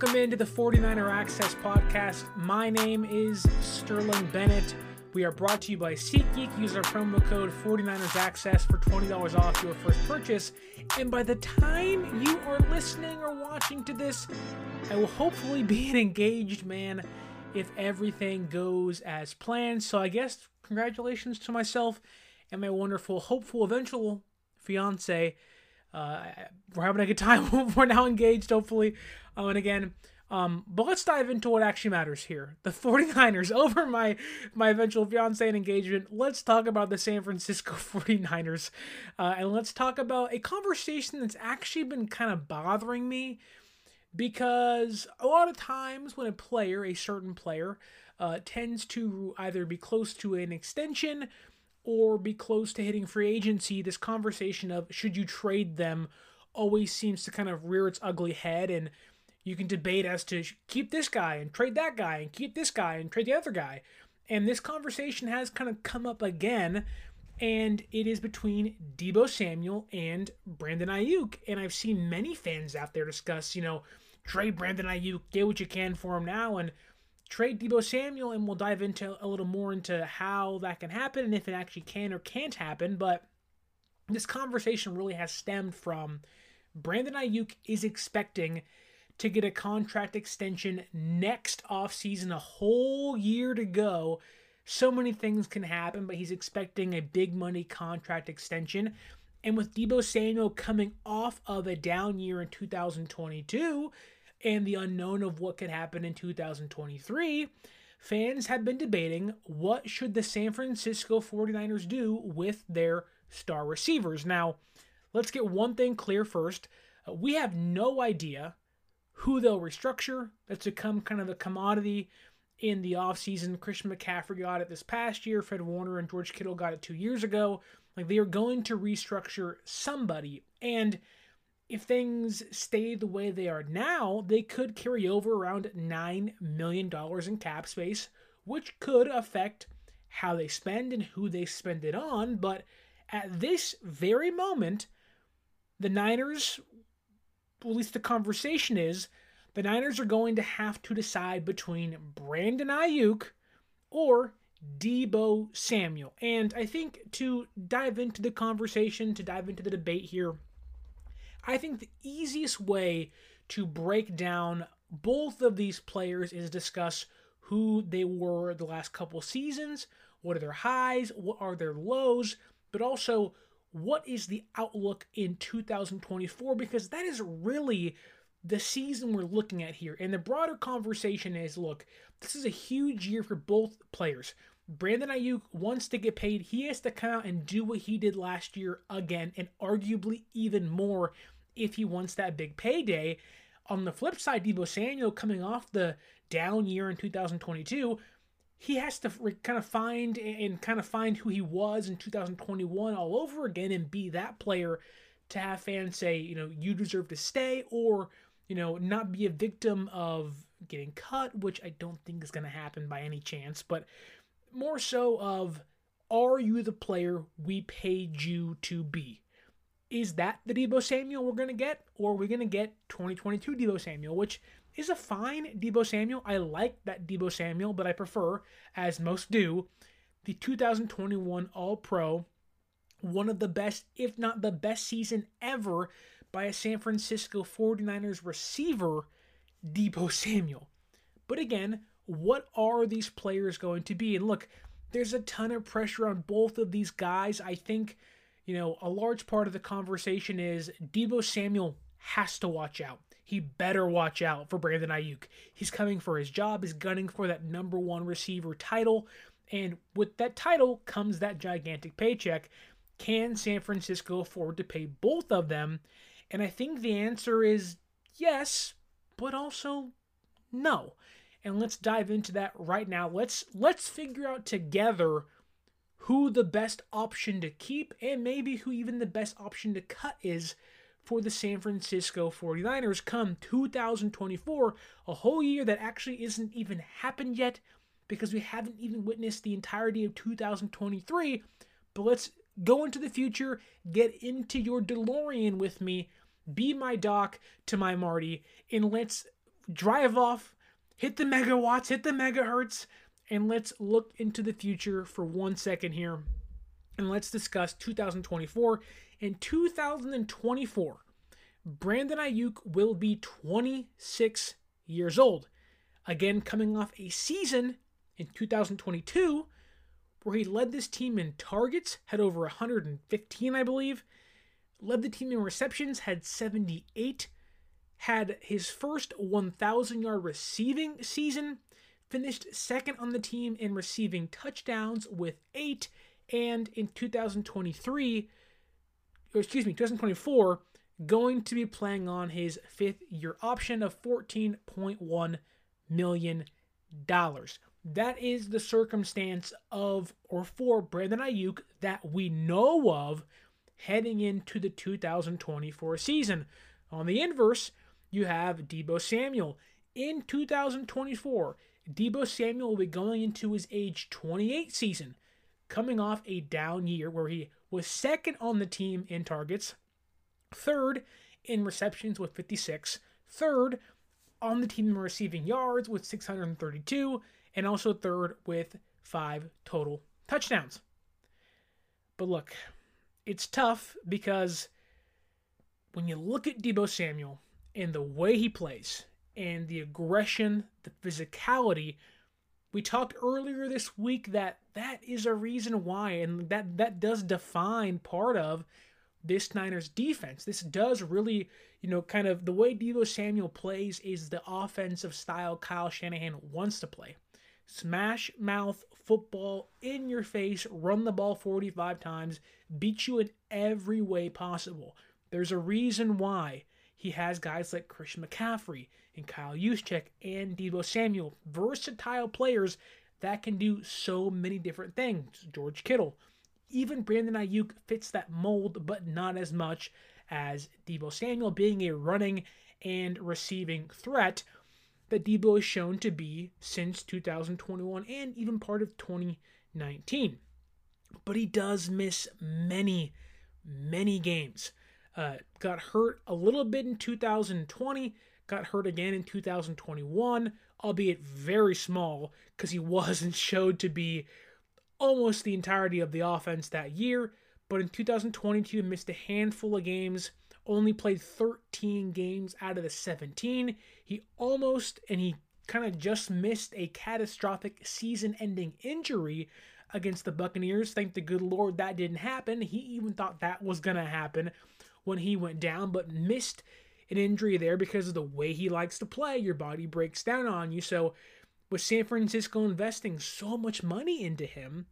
Welcome into the 49er Access Podcast. My name is Sterling Bennett. We are brought to you by SeatGeek. Use our promo code 49ers Access for $20 off your first purchase. And by the time you are listening or watching to this, I will hopefully be an engaged man if everything goes as planned. So I guess congratulations to myself and my wonderful, hopeful, eventual fiance. Uh, we're having a good time. we're now engaged, hopefully. Um, and again, um, but let's dive into what actually matters here. The 49ers over my my eventual fiance and engagement. Let's talk about the San Francisco 49ers. Uh, and let's talk about a conversation that's actually been kind of bothering me because a lot of times when a player, a certain player, uh, tends to either be close to an extension or be close to hitting free agency, this conversation of should you trade them always seems to kind of rear its ugly head and you can debate as to keep this guy and trade that guy and keep this guy and trade the other guy. And this conversation has kind of come up again, and it is between Deebo Samuel and Brandon Aiyuk. And I've seen many fans out there discuss, you know, trade Brandon Aiyuk, get what you can for him now, and trade Deebo Samuel. And we'll dive into a little more into how that can happen and if it actually can or can't happen. But this conversation really has stemmed from Brandon Aiyuk is expecting to get a contract extension next offseason, a whole year to go. So many things can happen, but he's expecting a big money contract extension. And with Deebo Samuel coming off of a down year in 2022 and the unknown of what could happen in 2023, fans have been debating what should the San Francisco 49ers do with their star receivers. Now, let's get one thing clear first. Uh, we have no idea who they'll restructure. That's become kind of a commodity in the offseason. Christian McCaffrey got it this past year. Fred Warner and George Kittle got it two years ago. Like they are going to restructure somebody. And if things stay the way they are now, they could carry over around $9 million in cap space, which could affect how they spend and who they spend it on. But at this very moment, the Niners at least the conversation is, the Niners are going to have to decide between Brandon Aiyuk or Deebo Samuel. And I think to dive into the conversation, to dive into the debate here, I think the easiest way to break down both of these players is discuss who they were the last couple seasons, what are their highs, what are their lows, but also what is the outlook in 2024 because that is really the season we're looking at here. And the broader conversation is look, this is a huge year for both players. Brandon Aiyuk wants to get paid. He has to come out and do what he did last year again, and arguably even more if he wants that big payday. On the flip side, Deebo Samuel coming off the down year in 2022 he has to kind of find and kind of find who he was in 2021 all over again and be that player to have fans say, you know, you deserve to stay or, you know, not be a victim of getting cut, which I don't think is going to happen by any chance, but more so of are you the player we paid you to be? Is that the Deebo Samuel we're going to get or are we going to get 2022 Deebo Samuel, which is a fine Deebo Samuel. I like that Deebo Samuel, but I prefer, as most do, the 2021 All Pro, one of the best, if not the best season ever by a San Francisco 49ers receiver, Deebo Samuel. But again, what are these players going to be? And look, there's a ton of pressure on both of these guys. I think, you know, a large part of the conversation is Deebo Samuel has to watch out. He better watch out for Brandon Aiyuk. He's coming for his job, he's gunning for that number one receiver title. And with that title comes that gigantic paycheck. Can San Francisco afford to pay both of them? And I think the answer is yes, but also no. And let's dive into that right now. Let's let's figure out together who the best option to keep and maybe who even the best option to cut is for the San Francisco 49ers come 2024, a whole year that actually isn't even happened yet because we haven't even witnessed the entirety of 2023. But let's go into the future, get into your DeLorean with me, be my Doc to my Marty, and let's drive off, hit the megawatts, hit the megahertz, and let's look into the future for one second here. And let's discuss 2024. In 2024, Brandon Aiyuk will be 26 years old. Again, coming off a season in 2022 where he led this team in targets, had over 115, I believe, led the team in receptions, had 78, had his first 1,000 yard receiving season, finished second on the team in receiving touchdowns with eight, and in 2023, or excuse me, 2024, going to be playing on his fifth year option of $14.1 million. That is the circumstance of or for Brandon Aiyuk that we know of heading into the 2024 season. On the inverse, you have Deebo Samuel. In 2024, Deebo Samuel will be going into his age 28 season, coming off a down year where he was second on the team in targets, third in receptions with 56, third on the team in receiving yards with 632, and also third with five total touchdowns. But look, it's tough because when you look at Deebo Samuel and the way he plays and the aggression, the physicality, we talked earlier this week that that is a reason why, and that that does define part of this Niners defense. This does really, you know, kind of the way Deebo Samuel plays is the offensive style Kyle Shanahan wants to play smash mouth football in your face, run the ball 45 times, beat you in every way possible. There's a reason why he has guys like Christian McCaffrey Kyle Juszczyk and Deebo Samuel, versatile players that can do so many different things. George Kittle, even Brandon Aiyuk fits that mold, but not as much as Deebo Samuel being a running and receiving threat that Deebo has shown to be since 2021 and even part of 2019. But he does miss many, many games. Uh, got hurt a little bit in 2020, got hurt again in 2021, albeit very small because he wasn't showed to be almost the entirety of the offense that year. But in 2022, missed a handful of games only played 13 games out of the 17. He almost and he kind of just missed a catastrophic season ending injury against the Buccaneers. Thank the good Lord that didn't happen. He even thought that was going to happen when he went down, but missed an injury there because of the way he likes to play. Your body breaks down on you. So, with San Francisco investing so much money into him,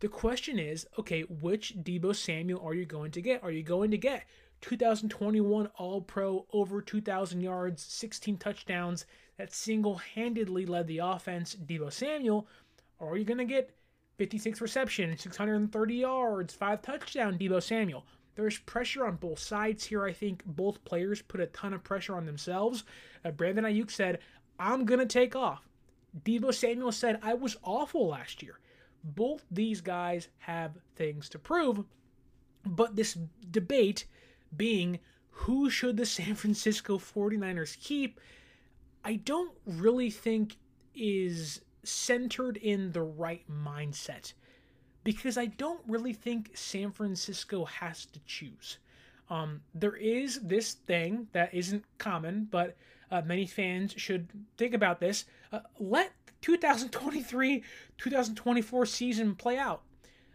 the question is okay, which Deebo Samuel are you going to get? Are you going to get 2021 All Pro, over 2,000 yards, 16 touchdowns, that single handedly led the offense, Deebo Samuel? Or are you going to get 56 reception, 630 yards, 5 touchdown, Deebo Samuel? There's pressure on both sides here. I think both players put a ton of pressure on themselves. Uh, Brandon Aiyuk said, I'm going to take off. Deebo Samuel said, I was awful last year. Both these guys have things to prove, but this debate being who should the San Francisco 49ers keep, I don't really think is centered in the right mindset because I don't really think San Francisco has to choose. Um, there is this thing that isn't common, but uh, many fans should think about this. Uh, let 2023 2024 season play out.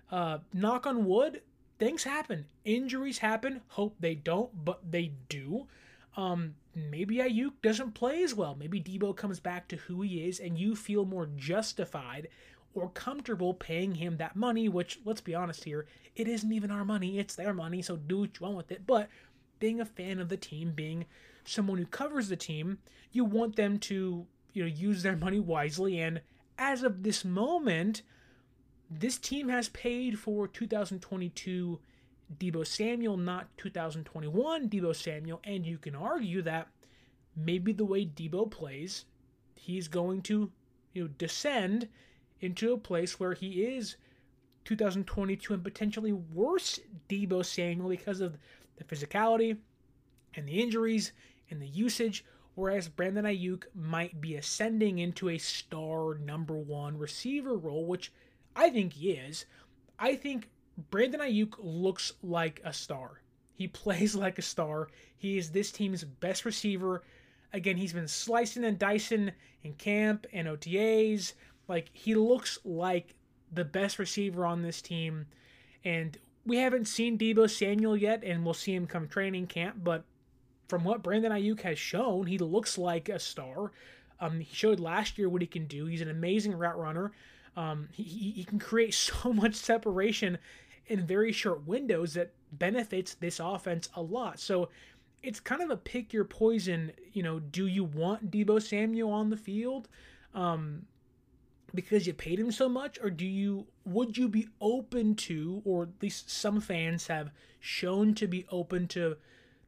Uh, knock on wood, things happen. Injuries happen. Hope they don't, but they do. Um, maybe Aiyuk doesn't play as well. Maybe Deebo comes back to who he is, and you feel more justified or comfortable paying him that money. Which, let's be honest here, it isn't even our money; it's their money. So do what you want with it. But being a fan of the team, being someone who covers the team, you want them to you know use their money wisely. And as of this moment, this team has paid for 2022 Deebo Samuel, not 2021 Deebo Samuel, and you can argue that maybe the way Deebo plays, he's going to you know descend into a place where he is 2022 and potentially worse Deebo Samuel because of the physicality and the injuries and the usage, whereas Brandon Aiyuk might be ascending into a star number one receiver role, which I think he is. I think Brandon Aiyuk looks like a star. He plays like a star. He is this team's best receiver. Again, he's been slicing and dicing in camp and OTAs. Like, he looks like the best receiver on this team. And we haven't seen Deebo Samuel yet, and we'll see him come training camp. But from what Brandon Aiyuk has shown, he looks like a star. Um, he showed last year what he can do. He's an amazing route runner. Um, he, he can create so much separation in very short windows that benefits this offense a lot. So it's kind of a pick your poison. You know, do you want Deebo Samuel on the field? Um, because you paid him so much or do you would you be open to or at least some fans have shown to be open to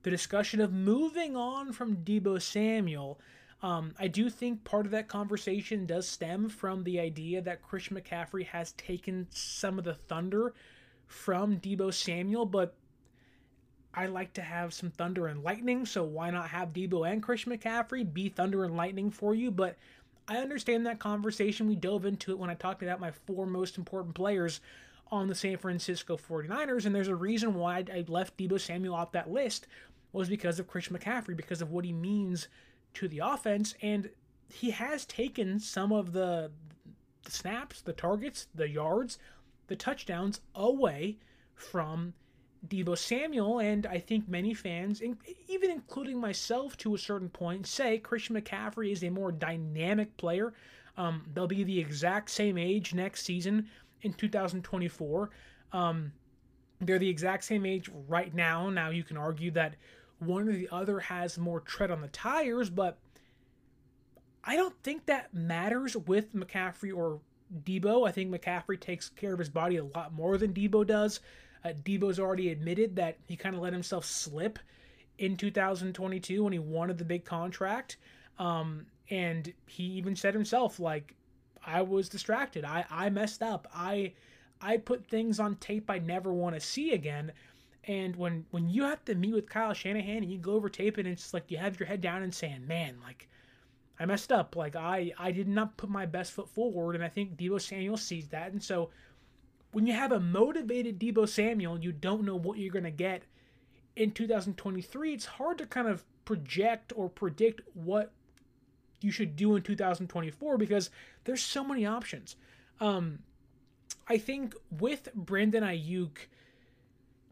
the discussion of moving on from Deebo Samuel um, I do think part of that conversation does stem from the idea that Chris McCaffrey has taken some of the thunder from Deebo Samuel, but I like to have some thunder and lightning, so why not have Deebo and Chris McCaffrey be thunder and lightning for you? But I understand that conversation. We dove into it when I talked about my four most important players on the San Francisco 49ers, and there's a reason why I left Deebo Samuel off that list was because of Chris McCaffrey, because of what he means to the offense, and he has taken some of the, the snaps, the targets, the yards, the touchdowns away from Deebo Samuel, and I think many fans, even including myself to a certain point, say Christian McCaffrey is a more dynamic player. Um, they'll be the exact same age next season in 2024. Um, they're the exact same age right now. Now, you can argue that one or the other has more tread on the tires, but I don't think that matters with McCaffrey or Deebo. I think McCaffrey takes care of his body a lot more than Deebo does. Uh, Deebo's already admitted that he kind of let himself slip in 2022 when he wanted the big contract. Um, and he even said himself, like, I was distracted. I, I messed up. I I put things on tape I never want to see again. And when when you have to meet with Kyle Shanahan and you go over tape and it's like you have your head down and saying, "Man, like I messed up. Like I I did not put my best foot forward." And I think Deebo Samuel sees that. And so when you have a motivated Deebo Samuel, you don't know what you're going to get in 2023. It's hard to kind of project or predict what you should do in 2024 because there's so many options. Um, I think with Brandon Aiyuk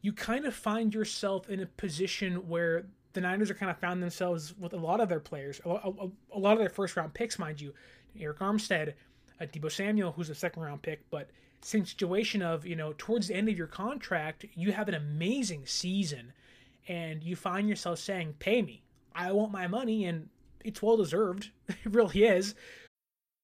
you kind of find yourself in a position where the Niners are kind of found themselves with a lot of their players, a, a, a lot of their first round picks, mind you. Arik Armstead, uh, Deebo Samuel, who's a second round pick, but situation of, you know, towards the end of your contract, you have an amazing season and you find yourself saying, pay me. I want my money and it's well deserved. it really is.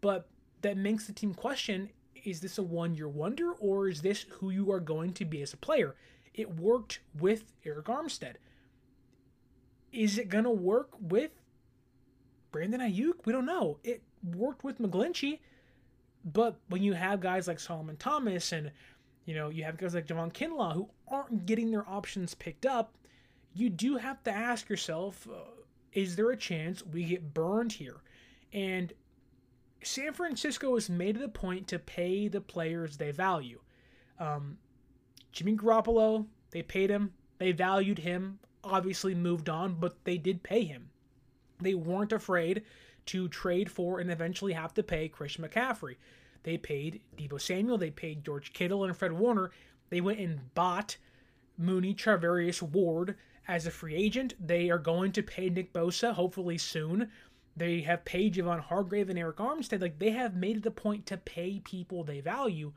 but that makes the team question is this a one year wonder or is this who you are going to be as a player? It worked with Arik Armstead. Is it going to work with Brandon Aiyuk? We don't know. It worked with McGlinchey, but when you have guys like Solomon Thomas and you know you have guys like Javon Kinlaw who aren't getting their options picked up, you do have to ask yourself, uh, is there a chance we get burned here? And San Francisco has made it a point to pay the players they value. Um, Jimmy Garoppolo, they paid him, they valued him, obviously moved on, but they did pay him. They weren't afraid to trade for and eventually have to pay Christian McCaffrey. They paid Deebo Samuel, they paid George Kittle and Fred Warner. They went and bought Mooney Charvarius Ward as a free agent. They are going to pay Nick Bosa hopefully soon. They have paid Javon Hargrave and Arik Armstead. Like they have made it a point to pay people they value.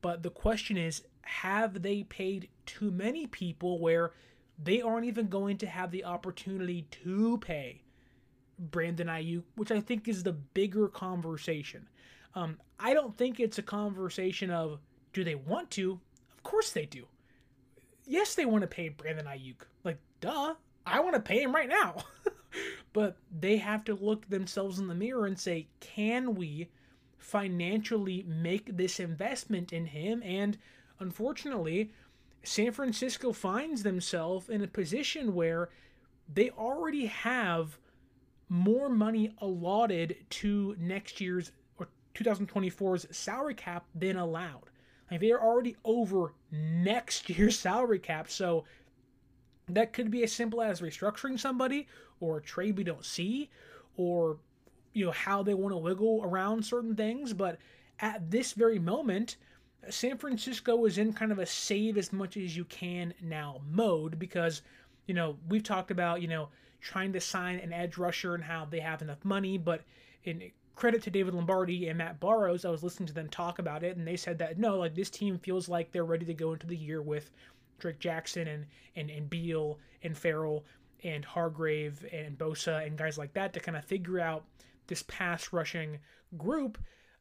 But the question is, have they paid too many people where they aren't even going to have the opportunity to pay Brandon Aiyuk, which I think is the bigger conversation. Um, I don't think it's a conversation of do they want to? Of course they do. Yes, they want to pay Brandon Aiyuk. Like, duh, I want to pay him right now. but they have to look themselves in the mirror and say, can we financially make this investment in him? And unfortunately, San Francisco finds themselves in a position where they already have more money allotted to next year's or 2024's salary cap than allowed. Like they're already over next year's salary cap, so that could be as simple as restructuring somebody or a trade we don't see or you know how they want to wiggle around certain things, but at this very moment, San Francisco is in kind of a save as much as you can now mode because, you know, we've talked about, you know, trying to sign an edge rusher and how they have enough money, but in credit to David Lombardi and Matt Barrows, I was listening to them talk about it, and they said that no, like this team feels like they're ready to go into the year with Drake Jackson and and, and Beal and Ferrell and Hargrave and Bosa and guys like that to kind of figure out this pass rushing group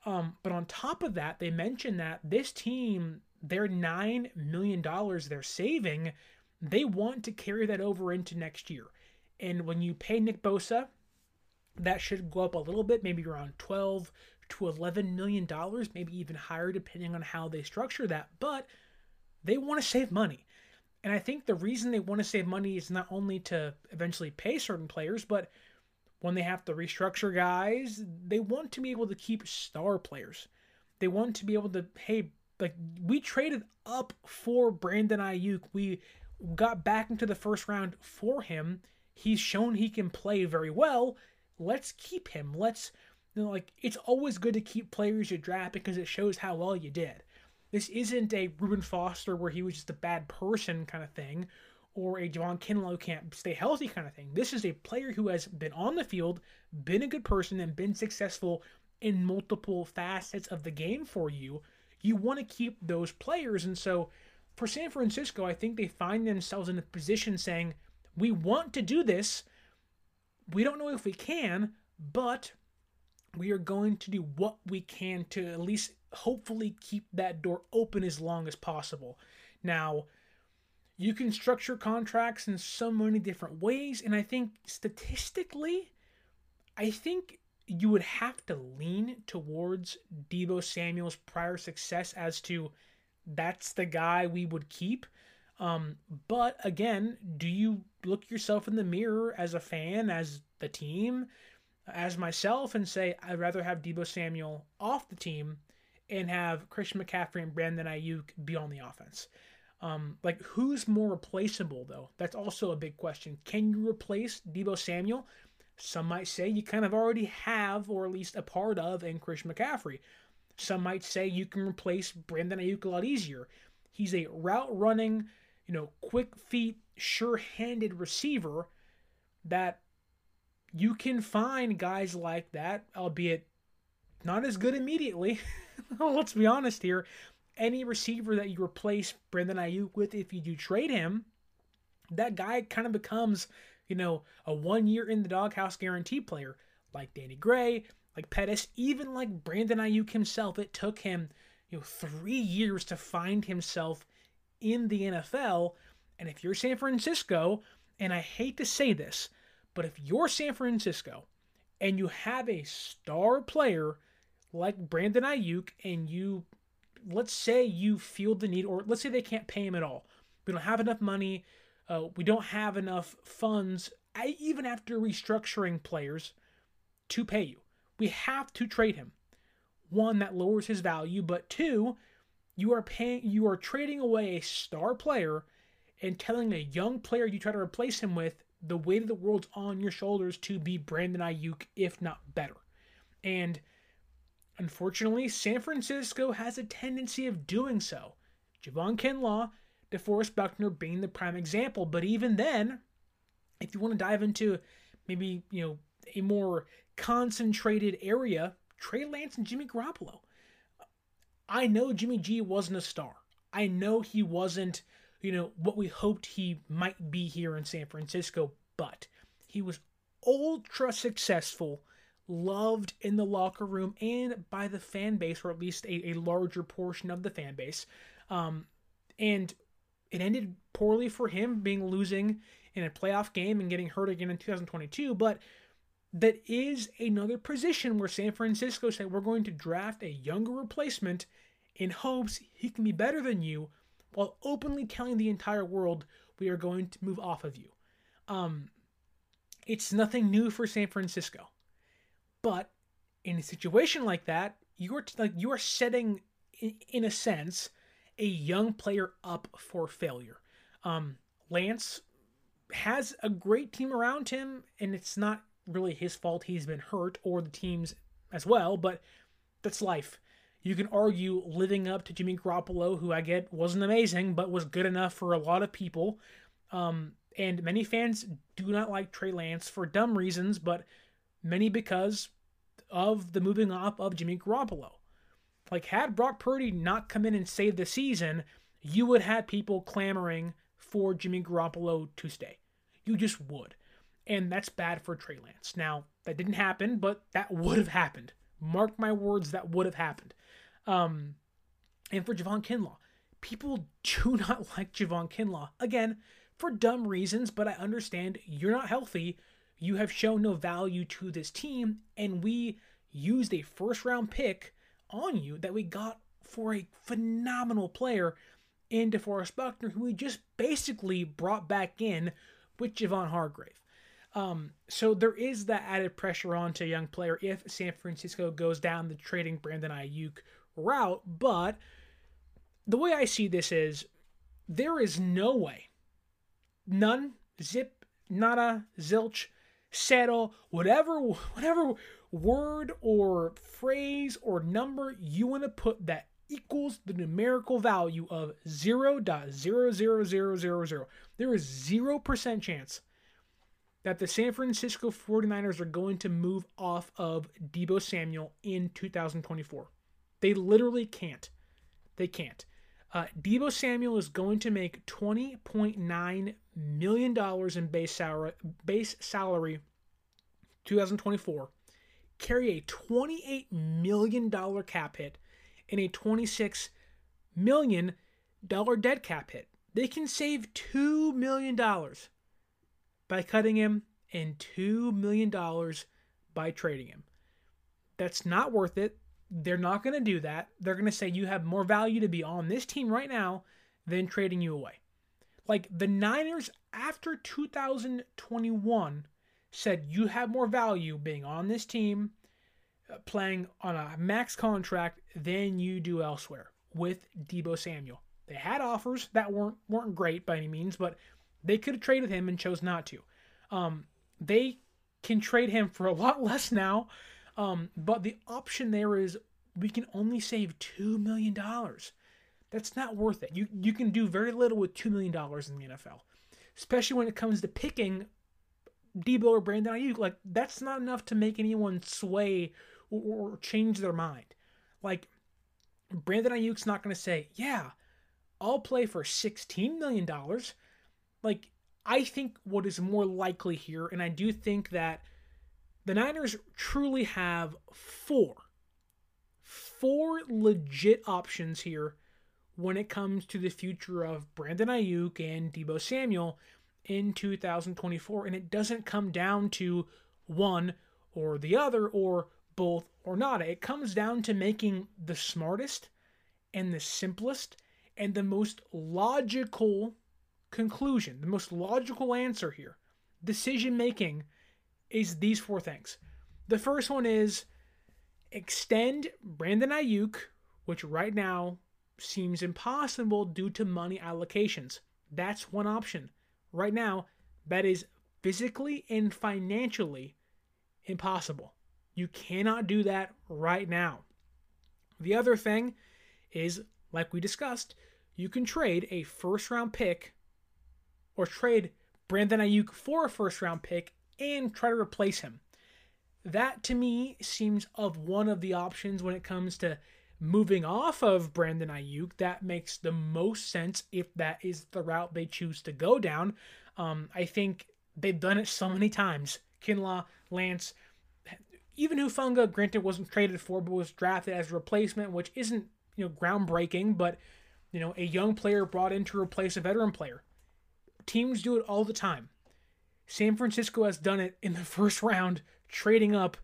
um, but on top of that, they mentioned that this team, their $9 million they're saving, they want to carry that over into next year. And when you pay Nick Bosa, that should go up a little bit, maybe around 12 to 11 million dollars, maybe even higher depending on how they structure that, but they want to save money. And I think the reason they want to save money is not only to eventually pay certain players, but when they have to restructure guys, they want to be able to keep star players. They want to be able to, hey, like we traded up for Brandon Aiyuk. We got back into the first round for him. He's shown he can play very well. Let's keep him. Let's you know, like it's always good to keep players you draft because it shows how well you did. This isn't a Reuben Foster where he was just a bad person kind of thing, or a Javon Kinlaw who can't stay healthy kind of thing. This is a player who has been on the field, been a good person, and been successful in multiple facets of the game for you. You want to keep those players. And so for San Francisco, I think they find themselves in a position saying, we want to do this. We don't know if we can, but we are going to do what we can to at least hopefully keep that door open as long as possible. Now, you can structure contracts in so many different ways. And I think statistically, I think you would have to lean towards Deebo Samuel's prior success as to that's the guy we would keep. Um, but again, do you look yourself in the mirror as a fan, as the team, as myself, and say, I'd rather have Deebo Samuel off the team and have Christian McCaffrey and Brandon Aiyuk be on the offense? Um, like who's more replaceable though? That's also a big question. Can you replace Deebo Samuel? Some might say you kind of already have, or at least a part of, in Christian McCaffrey. Some might say you can replace Brandon Aiyuk a lot easier. He's a route running, you know, quick feet, sure handed receiver that you can find guys like that, albeit not as good immediately. Let's be honest here any receiver that you replace Brandon Aiyuk with, if you do trade him, that guy kind of becomes, you know, a one year in the doghouse guarantee player, like Danny Gray, like Pettis, even like Brandon Aiyuk himself. It took him, you know, three years to find himself in the NFL. And if you're San Francisco, and I hate to say this, but if you're San Francisco and you have a star player like Brandon Aiyuk and you let's say you feel the need, or let's say they can't pay him at all. We don't have enough money. Uh, we don't have enough funds I, even after restructuring players to pay you. We have to trade him. One that lowers his value, but two, you are paying you are trading away a star player and telling a young player you try to replace him with the weight of the world's on your shoulders to be Brandon Aiyuk, if not better. And unfortunately, San Francisco has a tendency of doing so. Javon Kinlaw, DeForest Buckner being the prime example. But even then, if you want to dive into maybe, you know, a more concentrated area, Trey Lance and Jimmy Garoppolo. I know Jimmy G wasn't a star. I know he wasn't you know, what we hoped he might be here in San Francisco, but he was ultra successful, loved in the locker room and by the fan base, or at least a, a larger portion of the fan base. Um, and it ended poorly for him, being losing in a playoff game and getting hurt again in 2022. But that is another position where San Francisco said we're going to draft a younger replacement in hopes he can be better than you while openly telling the entire world we are going to move off of you. Um, it's nothing new for San Francisco, but in a situation like that, you're like you're setting, in, in a sense, a young player up for failure. Um, Lance has a great team around him, and it's not really his fault he's been hurt or the team's as well, but that's life. You can argue living up to Jimmy Garoppolo, who I get wasn't amazing, but was good enough for a lot of people. Um, and many fans do not like Trey Lance for dumb reasons, but many because of the moving up of Jimmy Garoppolo. Like, had Brock Purdy not come in and saved the season, you would have people clamoring for Jimmy Garoppolo to stay. You just would. And that's bad for Trey Lance. Now, that didn't happen, but that would have happened. Mark my words, that would have happened. Um, and for Javon Kinlaw, people do not like Javon Kinlaw. Again, for dumb reasons, but I understand you're not healthy. You have shown no value to this team, and we used a first round pick on you that we got for a phenomenal player in DeForest Buckner, who we just basically brought back in with Javon Hargrave. Um, so there is that added pressure onto a young player if San Francisco goes down the trading Brandon Aiyuk route, but the way I see this is there is no way, none, zip, nada, zilch, settle, whatever, whatever word or phrase or number you want to put that equals the numerical value of 0.00000. There is 0% chance that the San Francisco 49ers are going to move off of Deebo Samuel in 2024. They literally can't. They can't. Uh, Deebo Samuel is going to make $20.9 million in base salary, base salary 2024, carry a $28 million cap hit, and a $26 million dead cap hit. They can save $2 million by cutting him and $2 million by trading him. That's not worth it. They're not going to do that. They're going to say you have more value to be on this team right now than trading you away. Like the Niners after 2021 said you have more value being on this team, uh, playing on a max contract than you do elsewhere with Deebo Samuel. They had offers that weren't weren't great by any means, but they could have traded him and chose not to. Um, they can trade him for a lot less now um, but the option there is we can only save $2 million. That's not worth it. You, you can do very little with $2 million in the NFL, especially when it comes to picking Deebo or Brandon Aiyuk. Like, that's not enough to make anyone sway or, or change their mind. Like, Brandon Aiyuk's not going to say, yeah, I'll play for $16 million. Like, I think what is more likely here, and I do think that – the Niners truly have four, four legit options here when it comes to the future of Brandon Aiyuk and Deebo Samuel in 2024. And it doesn't come down to one or the other or both or not. It comes down to making the smartest and the simplest and the most logical conclusion, the most logical answer here. decision making is these four things. The first one is extend Brandon Aiyuk, which right now seems impossible due to money allocations. That's one option. Right now, that is physically and financially impossible. You cannot do that right now. The other thing is, like we discussed, you can trade a first round pick or trade Brandon Aiyuk for a first round pick and try to replace him. That to me seems of one of the options when it comes to moving off of Brandon Aiyuk. That makes the most sense if that is the route they choose to go down. Um, I think they've done it so many times. Kinlaw, Lance, even Hufanga, granted, wasn't traded for, but was drafted as a replacement, which isn't you know groundbreaking, but you know a young player brought in to replace a veteran player. Teams do it all the time. San Francisco has done it in the first round, trading up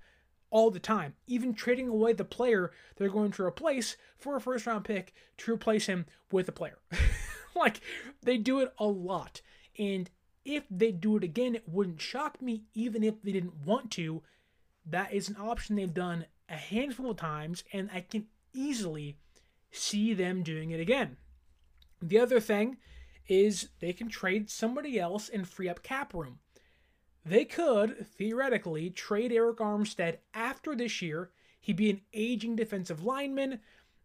all the time, even trading away the player they're going to replace for a first round pick to replace him with a player. like they do it a lot. And if they do it again, it wouldn't shock me, even if they didn't want to. That is an option they've done a handful of times, and I can easily see them doing it again. The other thing is they can trade somebody else and free up cap room. They could, theoretically, trade Arik Armstead after this year. He'd be an aging defensive lineman,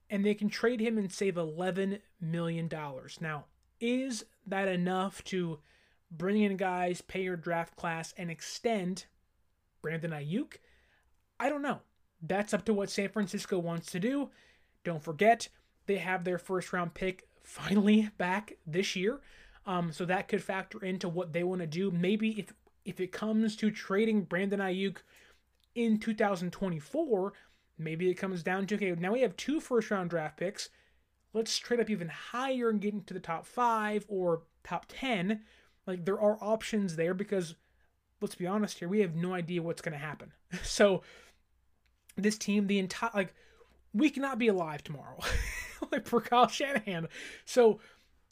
and they can trade him and save $11 million. Now, is that enough to bring in guys, pay your draft class, and extend Brandon Aiyuk? I don't know. That's up to what San Francisco wants to do. Don't forget, they have their first round pick finally back this year. Um, so that could factor into what they want to do. Maybe if if it comes to trading Brandon Aiyuk in 2024, maybe it comes down to okay, now we have two first round draft picks. Let's trade up even higher and get into the top five or top 10. Like there are options there because let's be honest here, we have no idea what's going to happen. So this team, the entire like we cannot be alive tomorrow, like for Kyle Shanahan. So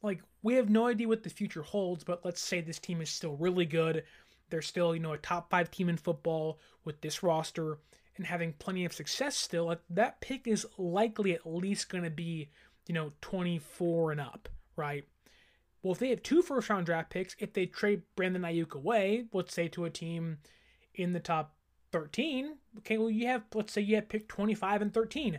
like we have no idea what the future holds. But let's say this team is still really good. They're still you know a top five team in football with this roster and having plenty of success still. That pick is likely at least going to be you know 24 and up, right? Well, if they have two first round draft picks, if they trade Brandon Aiyuk away, let's say to a team in the top 13, okay, well, you have, let's say you have picked 25 and 13.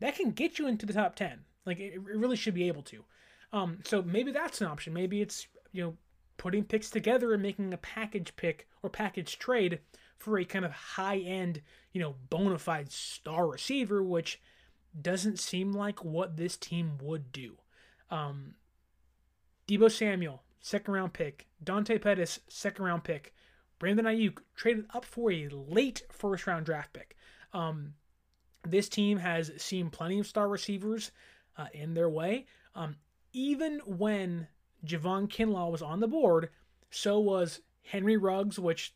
That can get you into the top 10. Like, it, it really should be able to. Um, so maybe that's an option. Maybe it's, you know, putting picks together and making a package pick or package trade for a kind of high end, you know, bona fide star receiver, which doesn't seem like what this team would do. Um, Deebo Samuel, second round pick. Dante Pettis, second round pick. Brandon Aiyuk traded up for a late first round draft pick. Um, this team has seen plenty of star receivers uh, in their way. Um, even when Javon Kinlaw was on the board, so was Henry Ruggs, which,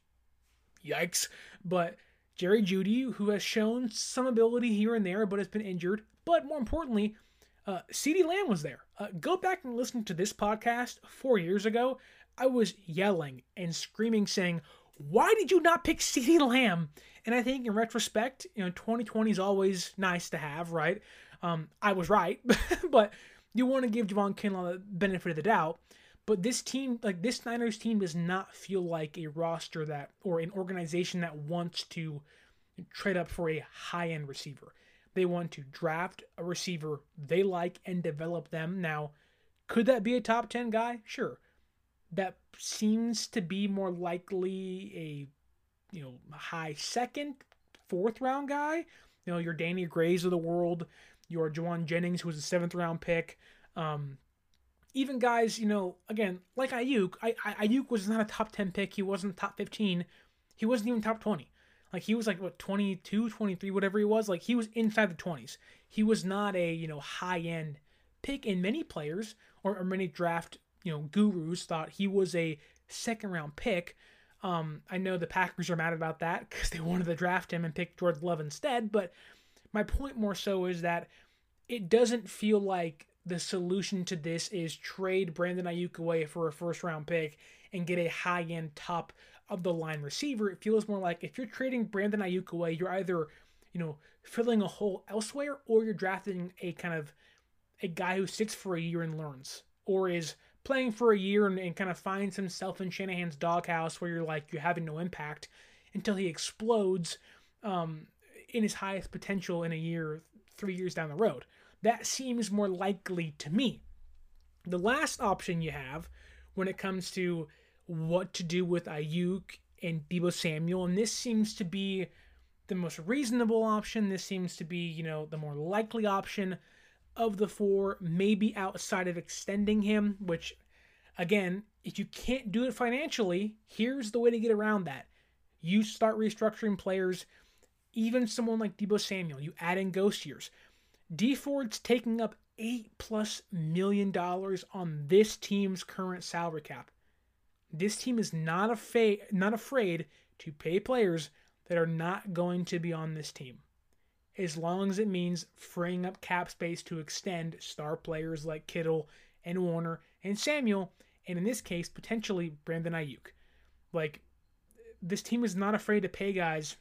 yikes. But Jerry Jeudy, who has shown some ability here and there, but has been injured. But more importantly, uh, CeeDee Lamb was there. Uh, go back and listen to this podcast four years ago. I was yelling and screaming, saying, Why did you not pick CeeDee Lamb? And I think in retrospect, you know, 2020 is always nice to have, right? Um, I was right, but you want to give Javon Kinlaw the benefit of the doubt. But this team, like this Niners team, does not feel like a roster that or an organization that wants to trade up for a high end receiver. They want to draft a receiver they like and develop them. Now, could that be a top 10 guy? Sure. That seems to be more likely a you know high second, fourth round guy. You know, your Danny Grays of the world, your Jauan Jennings, who was a seventh round pick. Um, even guys, you know, again, like Aiyuk, I, I, Aiyuk was not a top 10 pick. He wasn't top 15. He wasn't even top 20. Like he was like what 22, 23, whatever he was. Like he was inside the 20s. He was not a, you know, high end pick and many players or, or many draft, you know, gurus thought he was a second round pick. Um, I know the Packers are mad about that because they wanted to draft him and pick Jordan Love instead. But my point more so is that it doesn't feel like the solution to this is trade Brandon Aiyuk away for a first round pick and get a high end top of the line receiver. It feels more like if you're trading Brandon Aiyuk away, you're either, you know, filling a hole elsewhere or you're drafting a kind of a guy who sits for a year and learns or is playing for a year and, and kind of finds himself in Shanahan's doghouse where you're like, you're having no impact until he explodes um, in his highest potential in a year, three years down the road. That seems more likely to me. The last option you have when it comes to what to do with Aiyuk and Deebo Samuel, and this seems to be the most reasonable option. This seems to be, you know, the more likely option of the four, maybe outside of extending him, which, again, if you can't do it financially, here's the way to get around that. You start restructuring players, even someone like Deebo Samuel, you add in ghost years. Dee Ford's taking up eight plus million dollars on this team's current salary cap. This team is not afraid not afraid to pay players that are not going to be on this team. As long as it means freeing up cap space to extend star players like Kittle and Warner and Samuel, and in this case, potentially Brandon Aiyuk. Like, this team is not afraid to pay guys,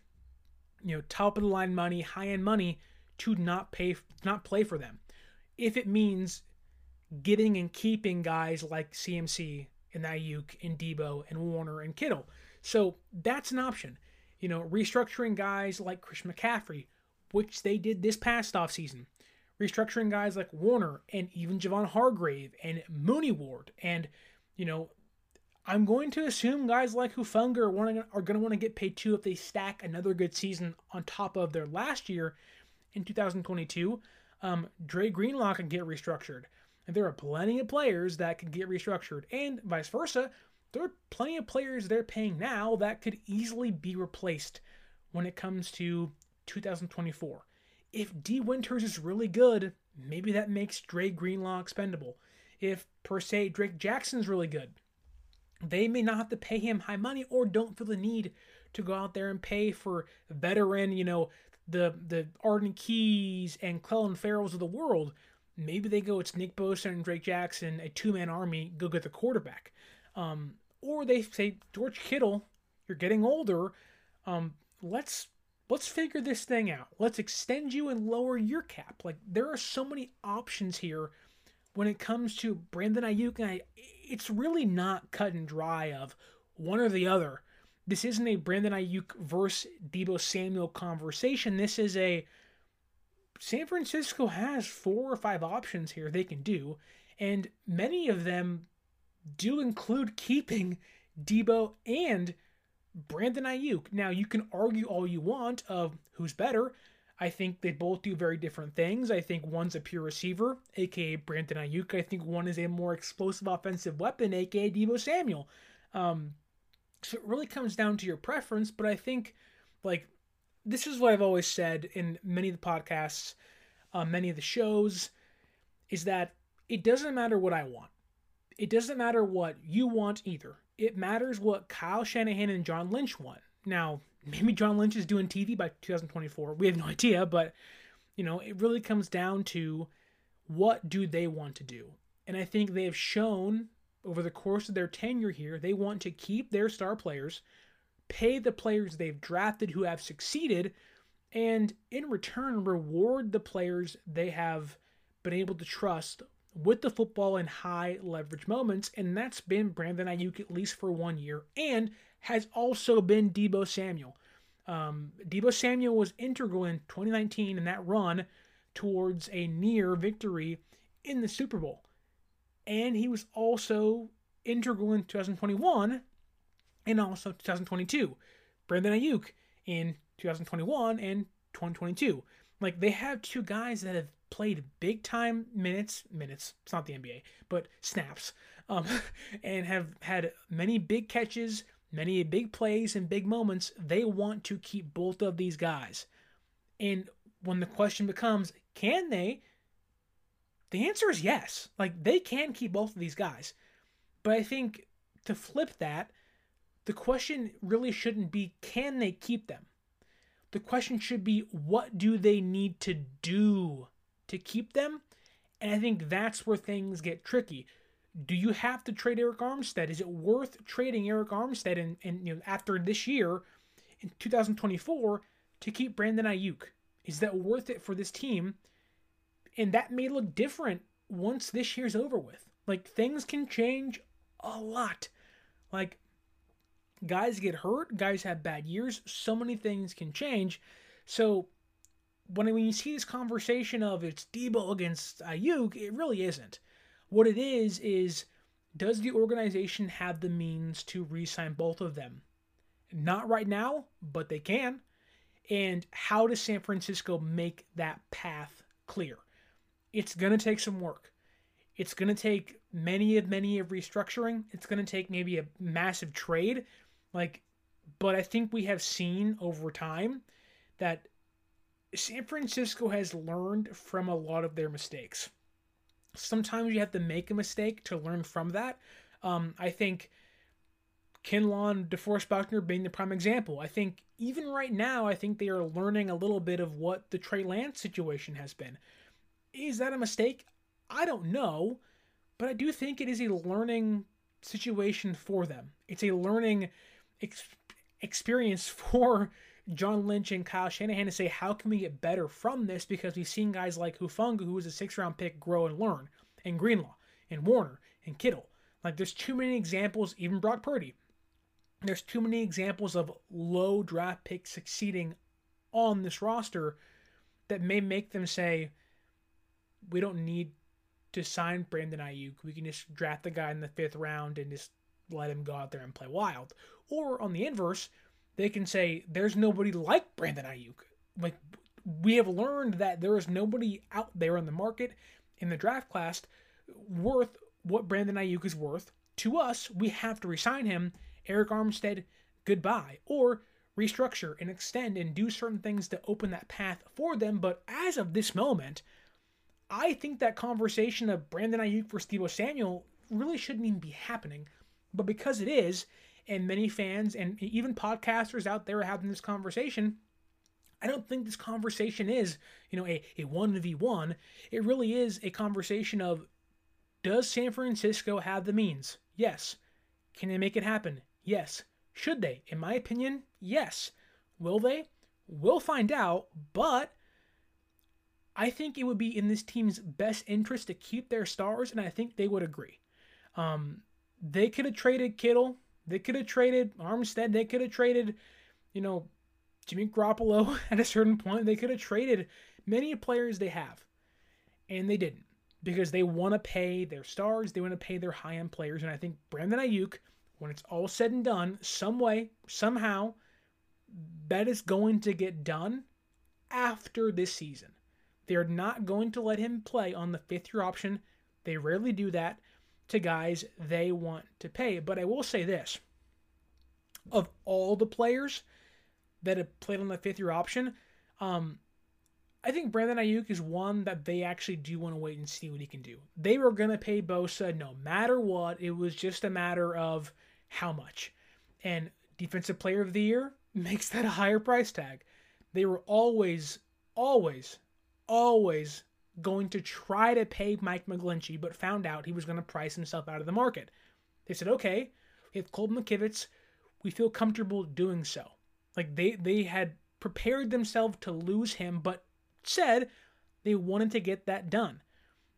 you know, top of the line money, high end money to not pay, not play for them if it means getting and keeping guys like CMC and Aiyuk and Deebo and Warner and Kittle. So that's an option. You know, restructuring guys like Chris McCaffrey, which they did this past offseason. Restructuring guys like Warner and even Javon Hargrave and Mooney Ward. And, you know, I'm going to assume guys like Hufanga are, are going to want to get paid too if they stack another good season on top of their last year in 2022 um, Dre Greenlaw can get restructured. And there are plenty of players that can get restructured, and vice versa. There are plenty of players they're paying now that could easily be replaced when it comes to 2024. If Dee Winters is really good, maybe that makes Dre Greenlaw expendable. If, per se, Drake Jackson's really good, they may not have to pay him high money or don't feel the need to go out there and pay for veteran, you know, the the Arden Keys and Clelin Ferrells of the world, maybe they go it's Nick Bosa and Drake Jackson, a two man army, go get the quarterback. Um, or they say George Kittle, you're getting older. Um, let's let's figure this thing out. Let's extend you and lower your cap. Like there are so many options here when it comes to Brandon Aiyuk, and I, it's really not cut and dry of one or the other this isn't a Brandon Aiyuk versus Deebo Samuel conversation. This is a San Francisco has four or five options here they can do, and many of them do include keeping Deebo and Brandon Aiyuk. Now you can argue all you want of who's better. I think they both do very different things. I think one's a pure receiver, aka Brandon Aiyuk. I think one is a more explosive offensive weapon, aka Deebo Samuel. Um, so it really comes down to your preference, but I think like this is what I've always said in many of the podcasts, uh, many of the shows, is that it doesn't matter what I want. It doesn't matter what you want either. It matters what Kyle Shanahan and John Lynch want. Now, maybe John Lynch is doing TV by 2024. We have no idea, but you know, it really comes down to what do they want to do. And I think they have shown over the course of their tenure here, they want to keep their star players, pay the players they've drafted who have succeeded, and in return, reward the players they have been able to trust with the football in high leverage moments. And that's been Brandon Aiyuk at least for one year, and has also been Deebo Samuel. Um, Deebo Samuel was integral in 2019 in that run towards a near victory in the Super Bowl and he was also integral in 2021 and also 2022. Brandon Aiyuk in 2021 and 2022. Like they have two guys that have played big time minutes, minutes, it's not the NBA, but snaps, um, and have had many big catches, many big plays, and big moments. They want to keep both of these guys. And when the question becomes, can they? The answer is yes. Like they can keep both of these guys. But I think to flip that, the question really shouldn't be can they keep them? The question should be what do they need to do to keep them? And I think that's where things get tricky. Do you have to trade Arik Armstead? Is it worth trading Arik Armstead and, and you know after this year in 2024 to keep Brandon Aiyuk? Is that worth it for this team? And that may look different once this year's over with. Like things can change a lot. Like guys get hurt, guys have bad years, so many things can change. So when when you see this conversation of it's Deebo against Aiyuk, it really isn't. What it is is does the organization have the means to re-sign both of them? Not right now, but they can. And how does San Francisco make that path clear? It's going to take some work. It's going to take many of many of restructuring. It's going to take maybe a massive trade. Like but I think we have seen over time that San Francisco has learned from a lot of their mistakes. Sometimes you have to make a mistake to learn from that. Um, I think Kinlaw, DeForest Buckner being the prime example. I think even right now, I think they are learning a little bit of what the Trey Lance situation has been. Is that a mistake? I don't know, but I do think it is a learning situation for them. It's a learning ex- experience for John Lynch and Kyle Shanahan to say, how can we get better from this? Because we've seen guys like Hufanga, who was a six round pick, grow and learn, and Greenlaw, and Warner, and Kittle. Like, there's too many examples, even Brock Purdy. There's too many examples of low draft picks succeeding on this roster that may make them say, we don't need to sign Brandon Aiyuk. We can just draft the guy in the fifth round and just let him go out there and play wild. Or on the inverse, they can say there's nobody like Brandon Aiyuk. Like we have learned that there is nobody out there in the market in the draft class worth what Brandon Aiyuk is worth. To us, we have to resign him. Arik Armstead, goodbye. Or restructure and extend and do certain things to open that path for them. But as of this moment, I think that conversation of Brandon Aiyuk for Deebo Samuel really shouldn't even be happening. But because it is, and many fans and even podcasters out there are having this conversation. I don't think this conversation is, you know, a, a 1v1. It really is a conversation of does San Francisco have the means? Yes. Can they make it happen? Yes. Should they? In my opinion, yes. Will they? We'll find out, but I think it would be in this team's best interest to keep their stars, and I think they would agree. Um, they could have traded Kittle they could have traded Armstead. They could have traded, you know, Jimmy Garoppolo at a certain point. They could have traded many players they have, and they didn't because they want to pay their stars. They want to pay their high end players. And I think Brandon Aiyuk, when it's all said and done, some way, somehow, that is going to get done after this season. They're not going to let him play on the fifth year option. They rarely do that to guys they want to pay. But I will say this of all the players that have played on the fifth year option, um, I think Brandon Aiyuk is one that they actually do want to wait and see what he can do. They were going to pay Bosa no matter what. It was just a matter of how much. And Defensive Player of the Year makes that a higher price tag. They were always, always, always going to try to pay Mike McGlinchey, but found out he was going to price himself out of the market. They said, okay, if Colt McKivitz, we feel comfortable doing so. Like they they had prepared themselves to lose him, but said they wanted to get that done.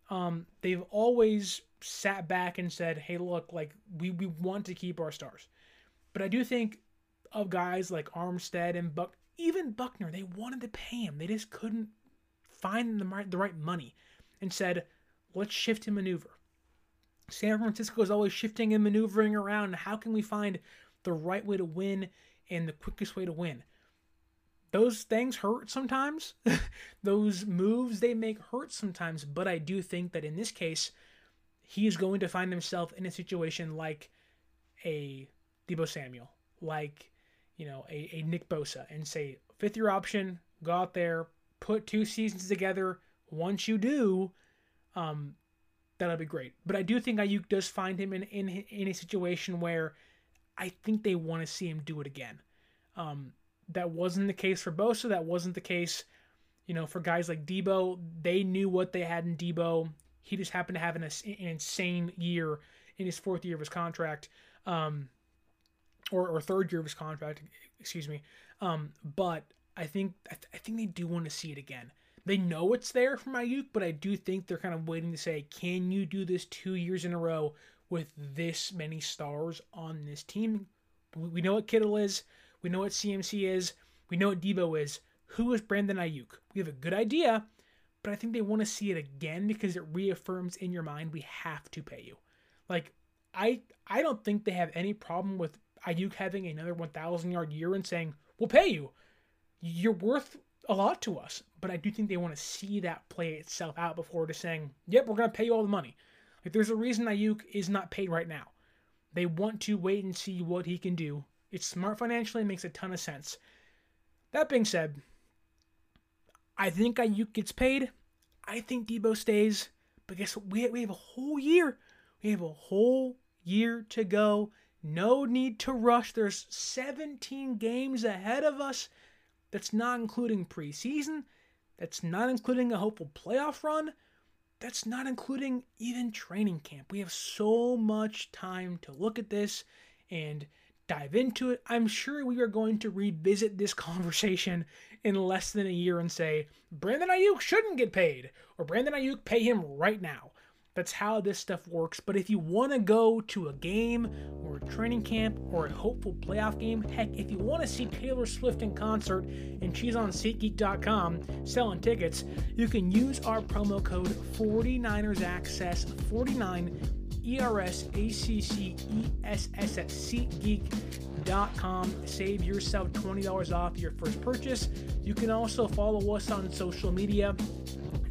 Um, they've always sat back and said, hey, look, like we, we want to keep our stars. But I do think of guys like Armstead and Buck, even Buckner, they wanted to pay him. They just couldn't find the right, the right money and said, let's shift and maneuver. San Francisco is always shifting and maneuvering around. How can we find the right way to win and the quickest way to win? Those things hurt sometimes. Those moves they make hurt sometimes. But I do think that in this case, he is going to find himself in a situation like a Deebo Samuel, like you know a, a Nick Bosa, and say fifth year option, go out there, put two seasons together. Once you do, um, that'll be great. But I do think Aiyuk does find him in in, in a situation where I think they want to see him do it again. Um, that wasn't the case for Bosa. That wasn't the case, you know, for guys like Deebo. They knew what they had in Deebo. He just happened to have an, an insane year in his fourth year of his contract, um, or, or third year of his contract, excuse me. Um, but I think I, th- I think they do want to see it again. They know it's there from Aiyuk, but I do think they're kind of waiting to say, can you do this two years in a row with this many stars on this team? We know what Kittle is. We know what CMC is. We know what Deebo is. Who is Brandon Aiyuk? We have a good idea, but I think they want to see it again because it reaffirms in your mind we have to pay you. Like I I don't think they have any problem with Aiyuk having another 1,000 yard year and saying we'll pay you. You're worth a lot to us, but I do think they want to see that play itself out before just saying, "Yep, we're going to pay you all the money." Like there's a reason Aiyuk is not paid right now. They want to wait and see what he can do. It's smart financially, it makes a ton of sense. That being said, I think Aiyuk gets paid. I think Deebo stays. But guess what? We, we have a whole year. We have a whole year to go. No need to rush. There's 17 games ahead of us. That's not including preseason. That's not including a hopeful playoff run. That's not including even training camp. We have so much time to look at this and dive into it. I'm sure we are going to revisit this conversation in less than a year and say, Brandon Aiyuk shouldn't get paid, or Brandon Aiyuk pay him right now. That's how this stuff works. But if you want to go to a game or a training camp or a hopeful playoff game, heck, if you want to see Taylor Swift in concert and she's on SeatGeek.com selling tickets, you can use our promo code 49ers Access 49 ERS ACC ESS at SeatGeek.com. Save yourself $20 off your first purchase. You can also follow us on social media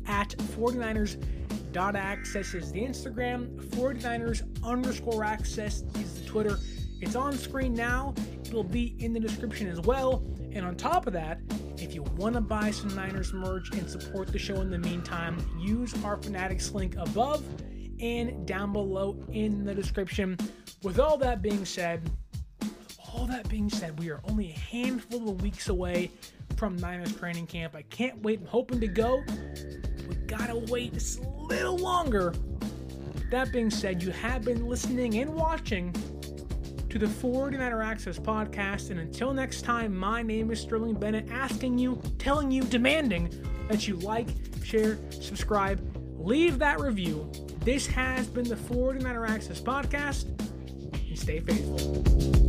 at 49ers dot access is the Instagram, 49ers underscore access is the Twitter. It's on screen now. It'll be in the description as well. And on top of that, if you want to buy some Niners merch and support the show in the meantime, use our Fanatics link above and down below in the description. With all that being said, all that being said, we are only a handful of weeks away from Niners training camp. I can't wait. I'm hoping to go. Gotta wait just a little longer. That being said, you have been listening and watching to the 49er Access podcast. And until next time, my name is Sterling Bennett, asking you, telling you, demanding that you like, share, subscribe, leave that review. This has been the 49er Access podcast, and stay faithful.